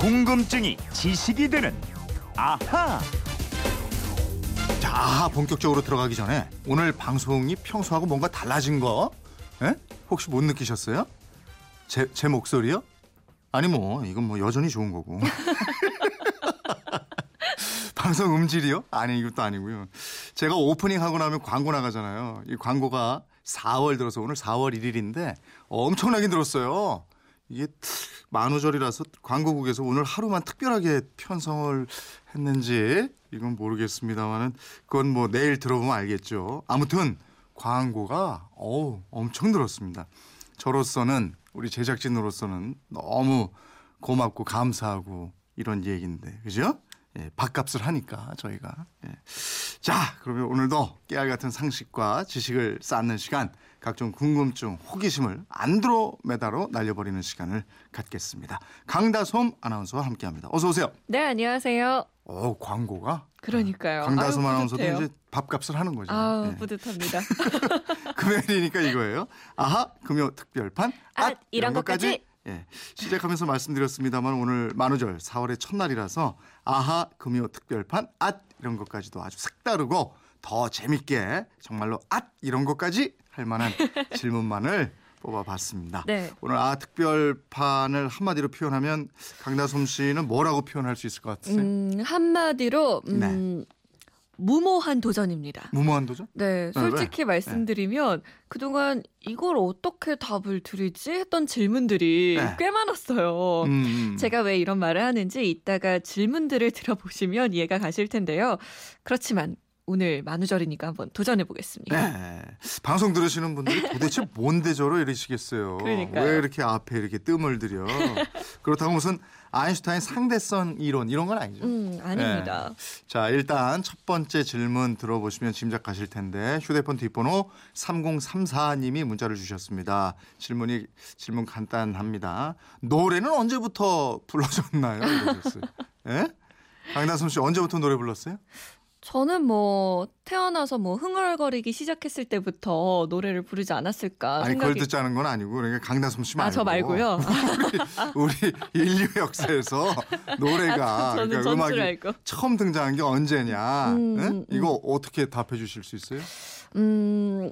궁금증이 지식이 되는 아하. 자, 본격적으로 들어가기 전에 오늘 방송이 평소하고 뭔가 달라진 거 예? 혹시 못 느끼셨어요? 제, 제 목소리요? 아니 뭐 이건 뭐 여전히 좋은 거고. 방송 음질이요? 아니 이것도 아니고요. 제가 오프닝 하고 나면 광고 나가잖아요. 이 광고가 4월 들어서 오늘 4월 1일인데 엄청나게 들었어요. 이게 만우절이라서 광고국에서 오늘 하루만 특별하게 편성을 했는지 이건 모르겠습니다만은 그건 뭐 내일 들어보면 알겠죠. 아무튼 광고가 어우 엄청 들었습니다. 저로서는 우리 제작진으로서는 너무 고맙고 감사하고 이런 얘기인데 그죠? 예, 밥값을 하니까 저희가 예. 자 그러면 오늘도 깨알 같은 상식과 지식을 쌓는 시간 각종 궁금증 호기심을 안드로메다로 날려버리는 시간을 갖겠습니다 강다솜 아나운서와 함께합니다 어서 오세요 네, 안녕하세요. 어 광고가 그러니까요. 강다솜 아유, 아나운서도. 이제 밥값을 하는 거죠 아우, 예. 뿌듯합니다. 금요일이니까 이거예요 아하 금요 특별판 앗, 이런 것까지. 예, 시작하면서 말씀드렸습니다만 오늘 만우절 4월의 첫날이라서 아하 금요 특별판 앗 이런 것까지도 아주 색다르고 더 재밌게 정말로 앗 이런 것까지 할 만한 질문만을 뽑아봤습니다. 네. 오늘 아 특별판을 한마디로 표현하면 강다솜 씨는 뭐라고 표현할 수 있을 것 같으세요? 음, 한마디로 음, 네. 무모한 도전입니다. 무모한 도전? 네, 솔직히 왜? 말씀드리면 그동안 이걸 어떻게 답을 드리지 했던 질문들이 네. 꽤 많았어요. 음, 음. 제가 왜 이런 말을 하는지 이따가 질문들을 들어보시면 이해가 가실 텐데요. 그렇지만 오늘 만우절이니까 한번 도전해 보겠습니다. 네. 방송 들으시는 분들이 도대체 뭔데 저러 이러시겠어요. 그러니까요. 왜 이렇게 앞에 이렇게 뜸을 들여. 그렇다고 무슨 아인슈타인 상대성 이론 이런 건 아니죠. 음, 아닙니다. 자, 일단 첫 번째 질문 들어보시면 짐작가실 텐데 휴대폰 뒷번호 3034님이 문자를 주셨습니다. 질문이 질문 간단합니다. 노래는 언제부터 불러줬나요? 이러셨어요. 예? 강다솜 씨 언제부터 노래 불렀어요? 저는 뭐 태어나서 뭐 흥얼거리기 시작했을 때부터 노래를 부르지 않았을까 아니 생각이 그걸 듣자는 건 아니고 그러니까 강다솜 씨 말고 아, 저 말고요. 우리 인류 역사에서 노래가 아, 저는 그러니까 음악이 알고. 처음 등장한 게 언제냐? 음, 예? 음, 이거 어떻게 답해 주실 수 있어요? 음,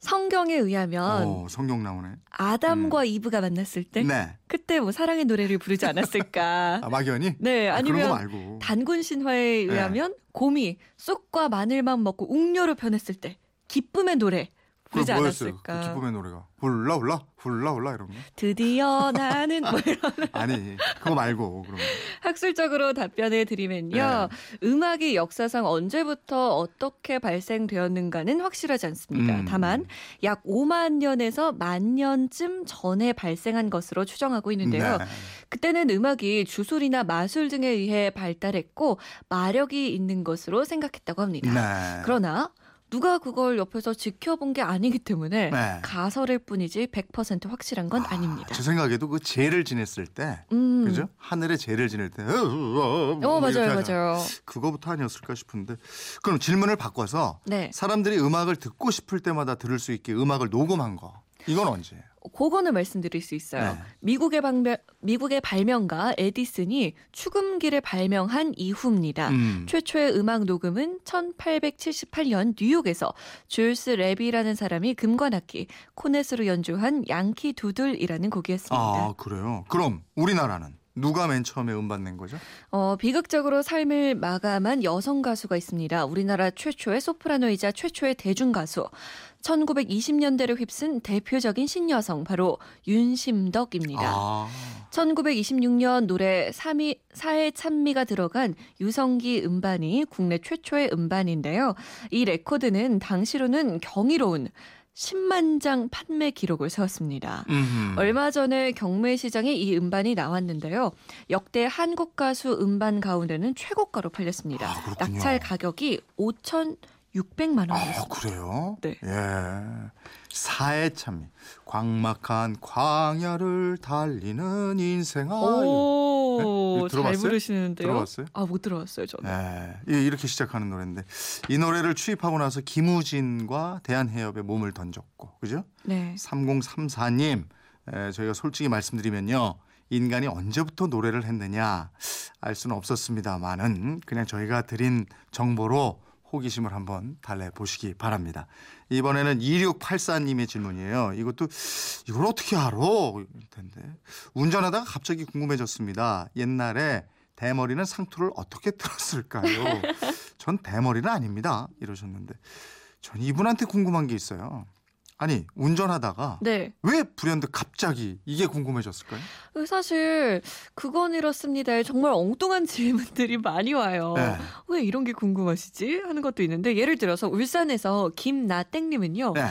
성경에 의하면 어, 성경 나오네. 아담과 이브가 만났을 때 네. 그때 뭐 사랑의 노래를 부르지 않았을까? 아, 막연히? 네, 아, 아니면 말고. 단군 신화에 의하면 곰이 쑥과 마늘만 먹고 웅녀로 변했을 때 기쁨의 노래 부르지 뭐였어요? 않았을까? 그 기쁨의 노래가 훌라 훌라 훌라 훌라 이런 거. 드디어 나는 뭐 이런 아니 그거 말고 그럼. 학술적으로 답변해 드리면요. 네. 음악이 역사상 언제부터 어떻게 발생되었는가는 확실하지 않습니다. 음. 다만 약 5만 년에서 만 년쯤 전에 발생한 것으로 추정하고 있는데요. 네. 그때는 음악이 주술이나 마술 등에 의해 발달했고 마력이 있는 것으로 생각했다고 합니다. 네. 그러나 누가 그걸 옆에서 지켜본 게 아니기 때문에 네. 가설일 뿐이지 100% 확실한 건 아닙니다. 제 생각에도 그 제를 지냈을 때, 음. 그죠? 하늘에 제를 지낼 때, 어, 어, 어, 어, 이렇게 맞아요. 맞아요. 그거부터 아니었을까 싶은데. 그럼 질문을 바꿔서 네. 사람들이 음악을 듣고 싶을 때마다 들을 수 있게 음악을 녹음한 거. 이건 언제예요? 그거는 말씀드릴 수 있어요. 네. 미국의 방명, 미국의 발명가 에디슨이 축음기를 발명한 이후입니다. 음. 최초의 음악 녹음은 1878년 뉴욕에서 줄스 랩이라는 사람이 금관악기 코넷으로 연주한 양키 두들이라는 곡이었습니다. 아, 그래요? 그럼 우리나라는 누가 맨 처음에 음반 낸 거죠? 어, 비극적으로 삶을 마감한 여성 가수가 있습니다. 우리나라 최초의 소프라노이자 최초의 대중 가수. 1920년대를 휩쓴 대표적인 신여성 바로 윤심덕입니다. 아. 1926년 노래 3위, 사회 찬미가 들어간 유성기 음반이 국내 최초의 음반인데요. 이 레코드는 당시로는 경이로운 10만 장 판매 기록을 세웠습니다. 음흠. 얼마 전에 경매 시장에 이 음반이 나왔는데요. 역대 한국 가수 음반 가운데는 최고가로 팔렸습니다. 아. 낙찰 가격이 5,600만 아, 원이었습니다. 그래요? 네. 예. 사의 찬미. 광막한 광야를 달리는 인생아. 오, 네? 잘? 부르시는데요. 들어봤어요? 아, 못 들어봤어요, 저는. 예. 이- 이렇게 시작하는 노래인데 이 노래를 취입하고 나서 김우진과 대한해협에 몸을 던졌고 그죠? 네. 3034님 에, 저희가 솔직히 말씀드리면요. 인간이 언제부터 노래를 했느냐 알 수는 없었습니다만은 그냥 저희가 드린 정보로 호기심을 한번 달래보시기 바랍니다. 이번에는 2684님의 질문이에요. 이것도 이걸 어떻게 알아? 텐데. 운전하다가 갑자기 궁금해졌습니다. 옛날에 대머리는 상투를 어떻게 틀었을까요? 전 대머리는 아닙니다. 이러셨는데 전 이분한테 궁금한 게 있어요. 아니 운전하다가 네. 왜 불현듯 갑자기 이게 궁금해졌을까요? 사실 그건 이렇습니다. 정말 엉뚱한 질문들이 많이 와요. 네. 왜 이런 게 궁금하시지? 하는 것도 있는데 예를 들어서 울산에서 김나땡님은요. 네.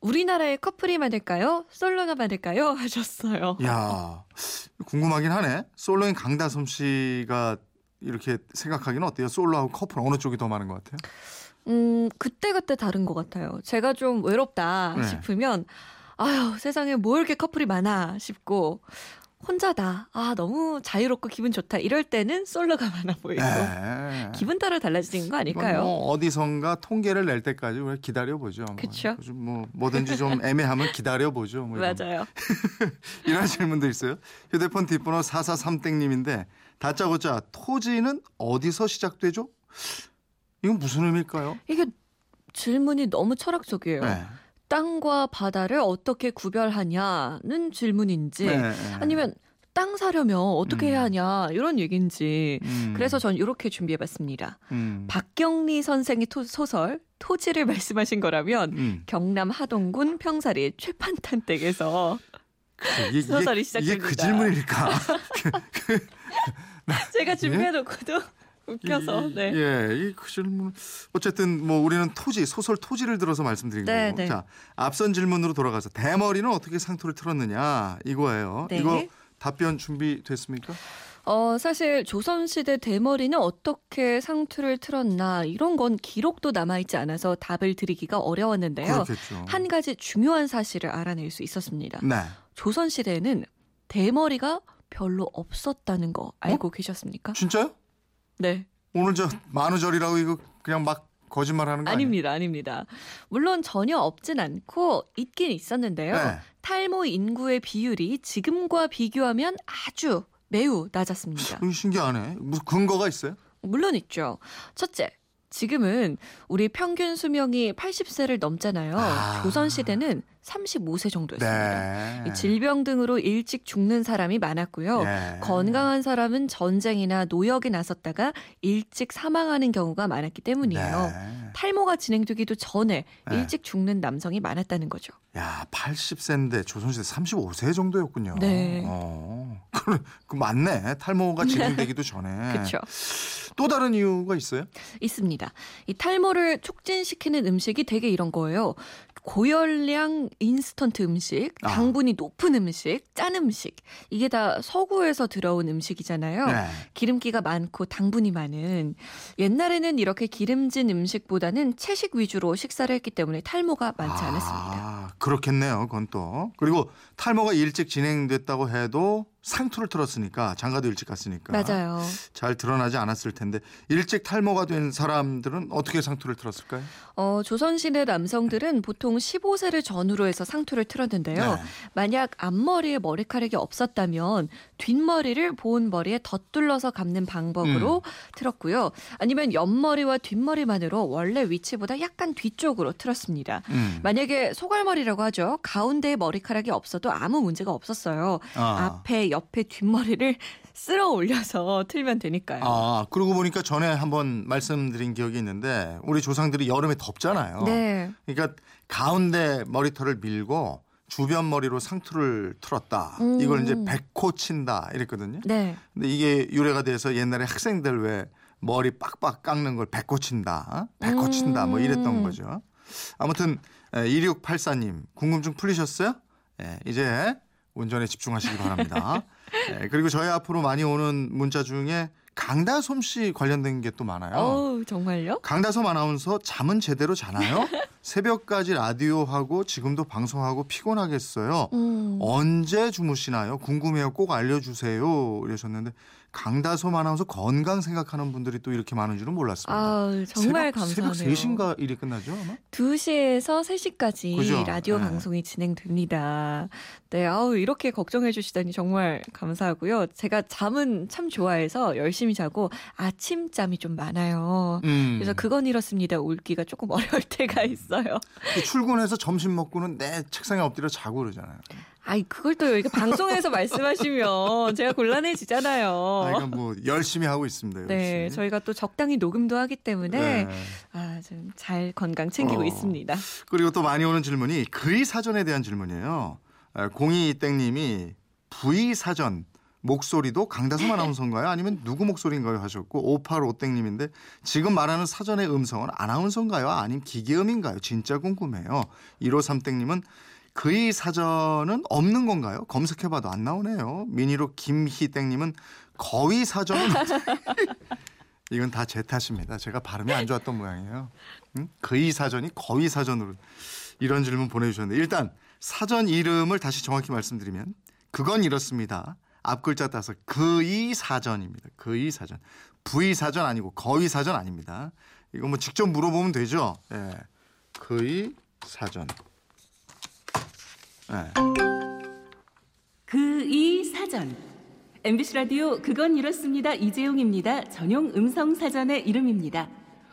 우리나라의 커플이 많을까요? 솔로가 많을까요? 하셨어요. 야 궁금하긴 하네. 솔로인 강다솜 씨가 이렇게 생각하기는 어때요? 솔로하고 커플 어느 쪽이 더 많은 것 같아요? 음, 그때그때 다른 것 같아요. 제가 좀 외롭다 네. 싶으면, 아유, 세상에 뭐 이렇게 커플이 많아 싶고, 혼자다. 아, 너무 자유롭고 기분 좋다. 이럴 때는 솔로가 많아 보이고. 네. 기분 따라 달라지는 거 아닐까요? 뭐 어디선가 통계를 낼 때까지 우리 기다려 보죠. 그쵸. 뭐 뭐 든지 좀 애매하면 기다려 보죠. 뭐 이런. 맞아요. 이런 질문도 있어요. 휴대폰 뒷번호 443땡님인데 다짜고짜 토지는 어디서 시작되죠? 이건 무슨 의미일까요? 이게 질문이 너무 철학적이에요. 네. 땅과 바다를 어떻게 구별하냐는 질문인지, 네, 네. 아니면 땅 사려면 어떻게 음. 해야 하냐, 이런 얘기인지. 음, 그래서 전 이렇게 준비해봤습니다. 음, 박경리 선생의 토- 소설 토지를 말씀하신 거라면 음. 경남 하동군 평사리 최판탄 댁에서 그래, 이게, 소설이 이게, 이게 그 시작됩니다. 질문일까? 제가 준비해놓고도 웃겨서 이- 네. 예, 이그 질문. 어쨌든 뭐 우리는 토지 소설 토지를 들어서 말씀드린 네, 거고. 네. 자, 앞선 질문으로 돌아가서 대머리는 어떻게 상투를 틀었느냐 이거예요. 네. 이거 답변 준비됐습니까? 어, 사실 조선시대 대머리는 어떻게 상투를 틀었나 이런 건 기록도 남아있지 않아서 답을 드리기가 어려웠는데요. 그렇겠죠. 한 가지 중요한 사실을 알아낼 수 있었습니다. 네. 조선시대에는 대머리가 별로 없었다는 거 알고 계셨습니까? 진짜요? 네. 오늘 저 만우절이라고 이거 그냥 막 거짓말하는 거 아니에요? 아닙니다, 아닙니다. 물론 전혀 없진 않고 있긴 있었는데요. 네. 탈모 인구의 비율이 지금과 비교하면 아주 매우 낮았습니다. 이거 신기하네. 무슨 근거가 있어요? 물론 있죠. 첫째, 지금은 우리 평균 수명이 80세를 넘잖아요. 아. 조선 시대는 35세 정도였습니다. 네. 이 질병 등으로 일찍 죽는 사람이 많았고요. 예. 건강한 사람은 전쟁이나 노역에 나섰다가 일찍 사망하는 경우가 많았기 때문이에요. 네. 탈모가 진행되기도 전에 네. 일찍 죽는 남성이 많았다는 거죠. 야, 80세인데 조선시대 35세 정도였군요. 네. 어. 그, 그 맞네. 탈모가 진행되기도 전에. 그렇죠. 또 다른 이유가 있어요? 있습니다. 이 탈모를 촉진시키는 음식이 되게 이런 거예요. 고열량 인스턴트 음식, 아. 당분이 높은 음식, 짠 음식. 이게 다 서구에서 들어온 음식이잖아요. 네. 기름기가 많고 당분이 많은. 옛날에는 이렇게 기름진 음식보다는 채식 위주로 식사를 했기 때문에 탈모가 많지 않았습니다. 아, 그렇겠네요. 그건 또. 그리고 탈모가 일찍 진행됐다고 해도 상투를 틀었으니까 장가도 일찍 갔으니까 맞아요. 잘 드러나지 않았을 텐데 일찍 탈모가 된 사람들은 어떻게 상투를 틀었을까요? 어, 조선시대 남성들은 보통 15세를 전후로 해서 상투를 틀었는데요. 네. 만약 앞머리에 머리카락이 없었다면 뒷머리를 보온 머리에 덧둘러서 감는 방법으로 틀었고요. 아니면 옆머리와 뒷머리만으로 원래 위치보다 약간 뒤쪽으로 틀었습니다. 음. 만약에 소갈머리 라고 하죠. 가운데에 머리카락이 없어도 아무 문제가 없었어요. 아. 앞에 옆에 뒷머리를 쓸어 올려서 틀면 되니까요. 아, 그러고 보니까 전에 한번 말씀드린 기억이 있는데 우리 조상들이 여름에 덥잖아요. 네. 그러니까 가운데 머리털을 밀고 주변 머리로 상투를 틀었다. 음. 이걸 이제 백호 친다 이랬거든요. 네. 근데 이게 유래가 돼서 옛날에 학생들 왜 머리 빡빡 깎는 걸 백호 친다. 어? 백호 친다. 뭐 이랬던 음. 거죠. 아무튼 2684님 궁금증 풀리셨어요? 예, 이제 운전에 집중하시기 바랍니다. 예, 그리고 저희 앞으로 많이 오는 문자 중에 강다솜 씨 관련된 게 또 많아요. 어우, 정말요? 강다솜 아나운서 잠은 제대로 자나요? 새벽까지 라디오 하고 지금도 방송하고 피곤하겠어요. 음. 언제 주무시나요? 궁금해요. 꼭 알려주세요. 이러셨는데 강다솜 아나운서 건강 생각하는 분들이 또 이렇게 많은 줄은 몰랐습니다. 아, 정말 새벽, 감사하네요. 새벽 3시인가 일이 끝나죠 아마? 2시에서 3시까지 그죠? 라디오 네. 방송이 진행됩니다. 네, 아우, 이렇게 걱정해 주시다니 정말 감사하고요. 제가 잠은 참 좋아해서 열심히 자고 아침잠이 좀 많아요. 음. 그래서 그건 이렇습니다. 울기가 조금 어려울 때가 있어요. 또 출근해서 점심 먹고는 내 책상에 엎드려 자고 그러잖아요. 아이, 그걸 또 여기 방송에서 말씀하시면 제가 곤란해지잖아요. 아, 이건 뭐 열심히 하고 있습니다. 네, 열심히. 저희가 또 적당히 녹음도 하기 때문에 네. 아, 좀 잘 건강 챙기고 어. 있습니다. 그리고 또 많이 오는 질문이 그의 사전에 대한 질문이에요. 공이 땡님이 부의 사전 목소리도 강다솜 아나운서인가요? 아니면 누구 목소리인가요? 하셨고 5855땡님인데 지금 말하는 사전의 음성은 아나운서인가요? 아니면 기계음인가요? 진짜 궁금해요. 1553땡님은 그의 사전은 없는 건가요? 검색해봐도 안 나오네요. 미니로 김희땡님은 거의 사전은 이건 다 제 탓입니다. 제가 발음이 안 좋았던 모양이에요. 응? 그의 사전이 거의 사전으로 이런 질문 보내주셨는데 일단 사전 이름을 다시 정확히 말씀드리면 그건 이렇습니다. 앞 글자 따서 그의 사전입니다. 그의 사전. 부의 사전 아니고 거의 사전 아닙니다. 이거 뭐 직접 물어보면 되죠. 예. 그의 사전. 예. 그이 사전. MBC 라디오 그건 이렇습니다. 이재용입니다. 전용 음성 사전의 이름입니다.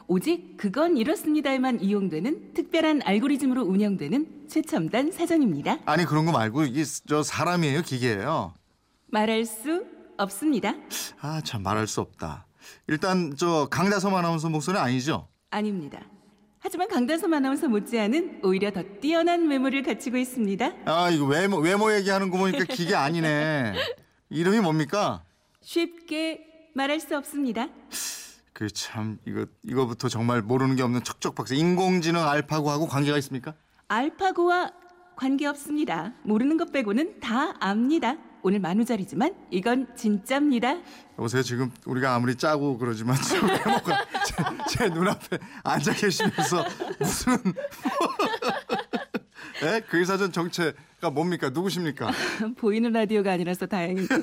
오직 그건 이렇습니다에만 이용되는 특별한 알고리즘으로 운영되는 최첨단 사전입니다. 아니 그런 거 말고 이게 저 사람이에요, 기계예요. 말할 수 없습니다. 아 참 말할 수 없다. 일단 저 강다솜 아나운서 목소리 아니죠? 아닙니다. 하지만 강다솜 아나운서 못지않은 오히려 더 뛰어난 외모를 갖추고 있습니다. 아 이거 외모 외모 얘기하는 거 보니까 기계 아니네. 이름이 뭡니까? 쉽게 말할 수 없습니다. 그 참 이거 이거부터 정말 모르는 게 없는 척척 박사. 인공지능 알파고하고 관계가 있습니까? 알파고와 관계 없습니다. 모르는 것 빼고는 다 압니다. 오늘 만우절이지만 이건 진짜입니다. 여보세요 지금 우리가 아무리 짜고 그러지만 외모가 제, 제 눈앞에 앉아 계시면서 무슨 예? 그 의사전 정체가 뭡니까? 누구십니까? 보이는 라디오가 아니라서 다행입니다.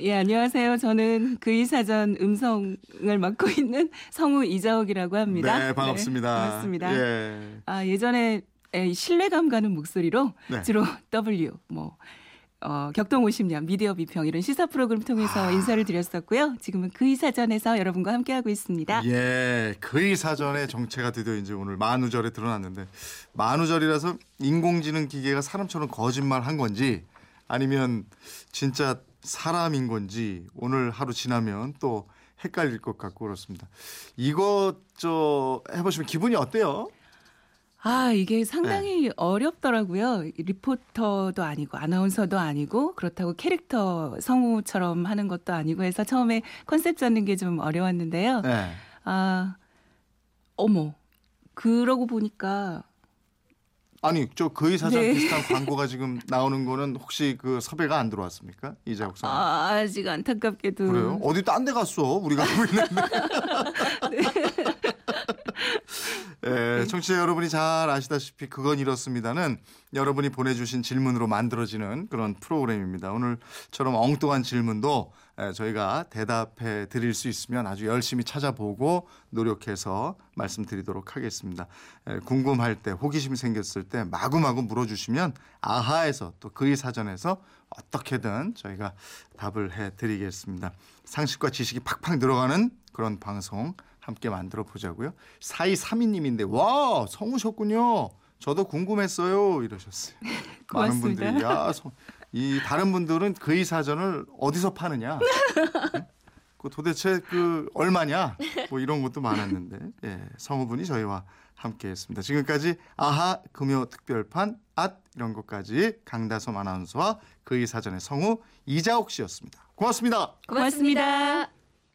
예, 안녕하세요. 저는 그이 사전 음성을 맡고 있는 성우 이자옥이라고 합니다. 네, 반갑습니다. 네, 반갑습니다. 예. 아, 예전에 에, 신뢰감 가는 목소리로 네. 주로 W 뭐 어, 격동 50년 미디어 비평 이런 시사 프로그램 통해서 아. 인사를 드렸었고요. 지금은 그이 사전에서 여러분과 함께하고 있습니다. 예, 그의 사전의 정체가 드디어 이제 오늘 만우절에 드러났는데 만우절이라서 인공지능 기계가 사람처럼 거짓말 한 건지 아니면 진짜 사람인 건지 오늘 하루 지나면 또 헷갈릴 것 같고 그렇습니다. 이거 저 해보시면 기분이 어때요? 아, 이게 네. 상당히 어렵더라고요. 리포터도 아니고 아나운서도 아니고 그렇다고 캐릭터 성우처럼 하는 것도 아니고 해서 처음에 컨셉 잡는 게 좀 어려웠는데요. 네. 아, 어머. 그러고 보니까 아니 저 그의 사전 네. 비슷한 광고가 지금 나오는 거는 혹시 그 섭외가 안 들어왔습니까? 이자국 사 아, 아직 안타깝게도 그래요? 어디 딴 데 갔어? 우리가 하고 있는데. 예, 청취자 여러분이 잘 아시다시피 그건 이렇습니다는 여러분이 보내주신 질문으로 만들어지는 그런 프로그램입니다. 오늘처럼 엉뚱한 질문도 예, 저희가 대답해 드릴 수 있으면 아주 열심히 찾아보고 노력해서 말씀드리도록 하겠습니다. 예, 궁금할 때 호기심이 생겼을 때 마구마구 물어주시면 아하에서 또 그의 사전에서 어떻게든 저희가 답을 해 드리겠습니다. 상식과 지식이 팍팍 들어가는 그런 방송 함께 만들어 보자고요. 4232님인데 와 성우셨군요. 저도 궁금했어요 이러셨어요. 많은 고맙습니다. 분들이 야, 성- 이 다른 분들은 그의 사전을 어디서 파느냐? 응? 그 도대체 그 얼마냐? 뭐 이런 것도 많았는데 예, 성우분이 저희와 함께했습니다. 지금까지 아하 금요 특별판 앗 이런 것까지 강다솜 아나운서와 그의 사전의 성우 이자옥 씨였습니다. 고맙습니다. 고맙습니다.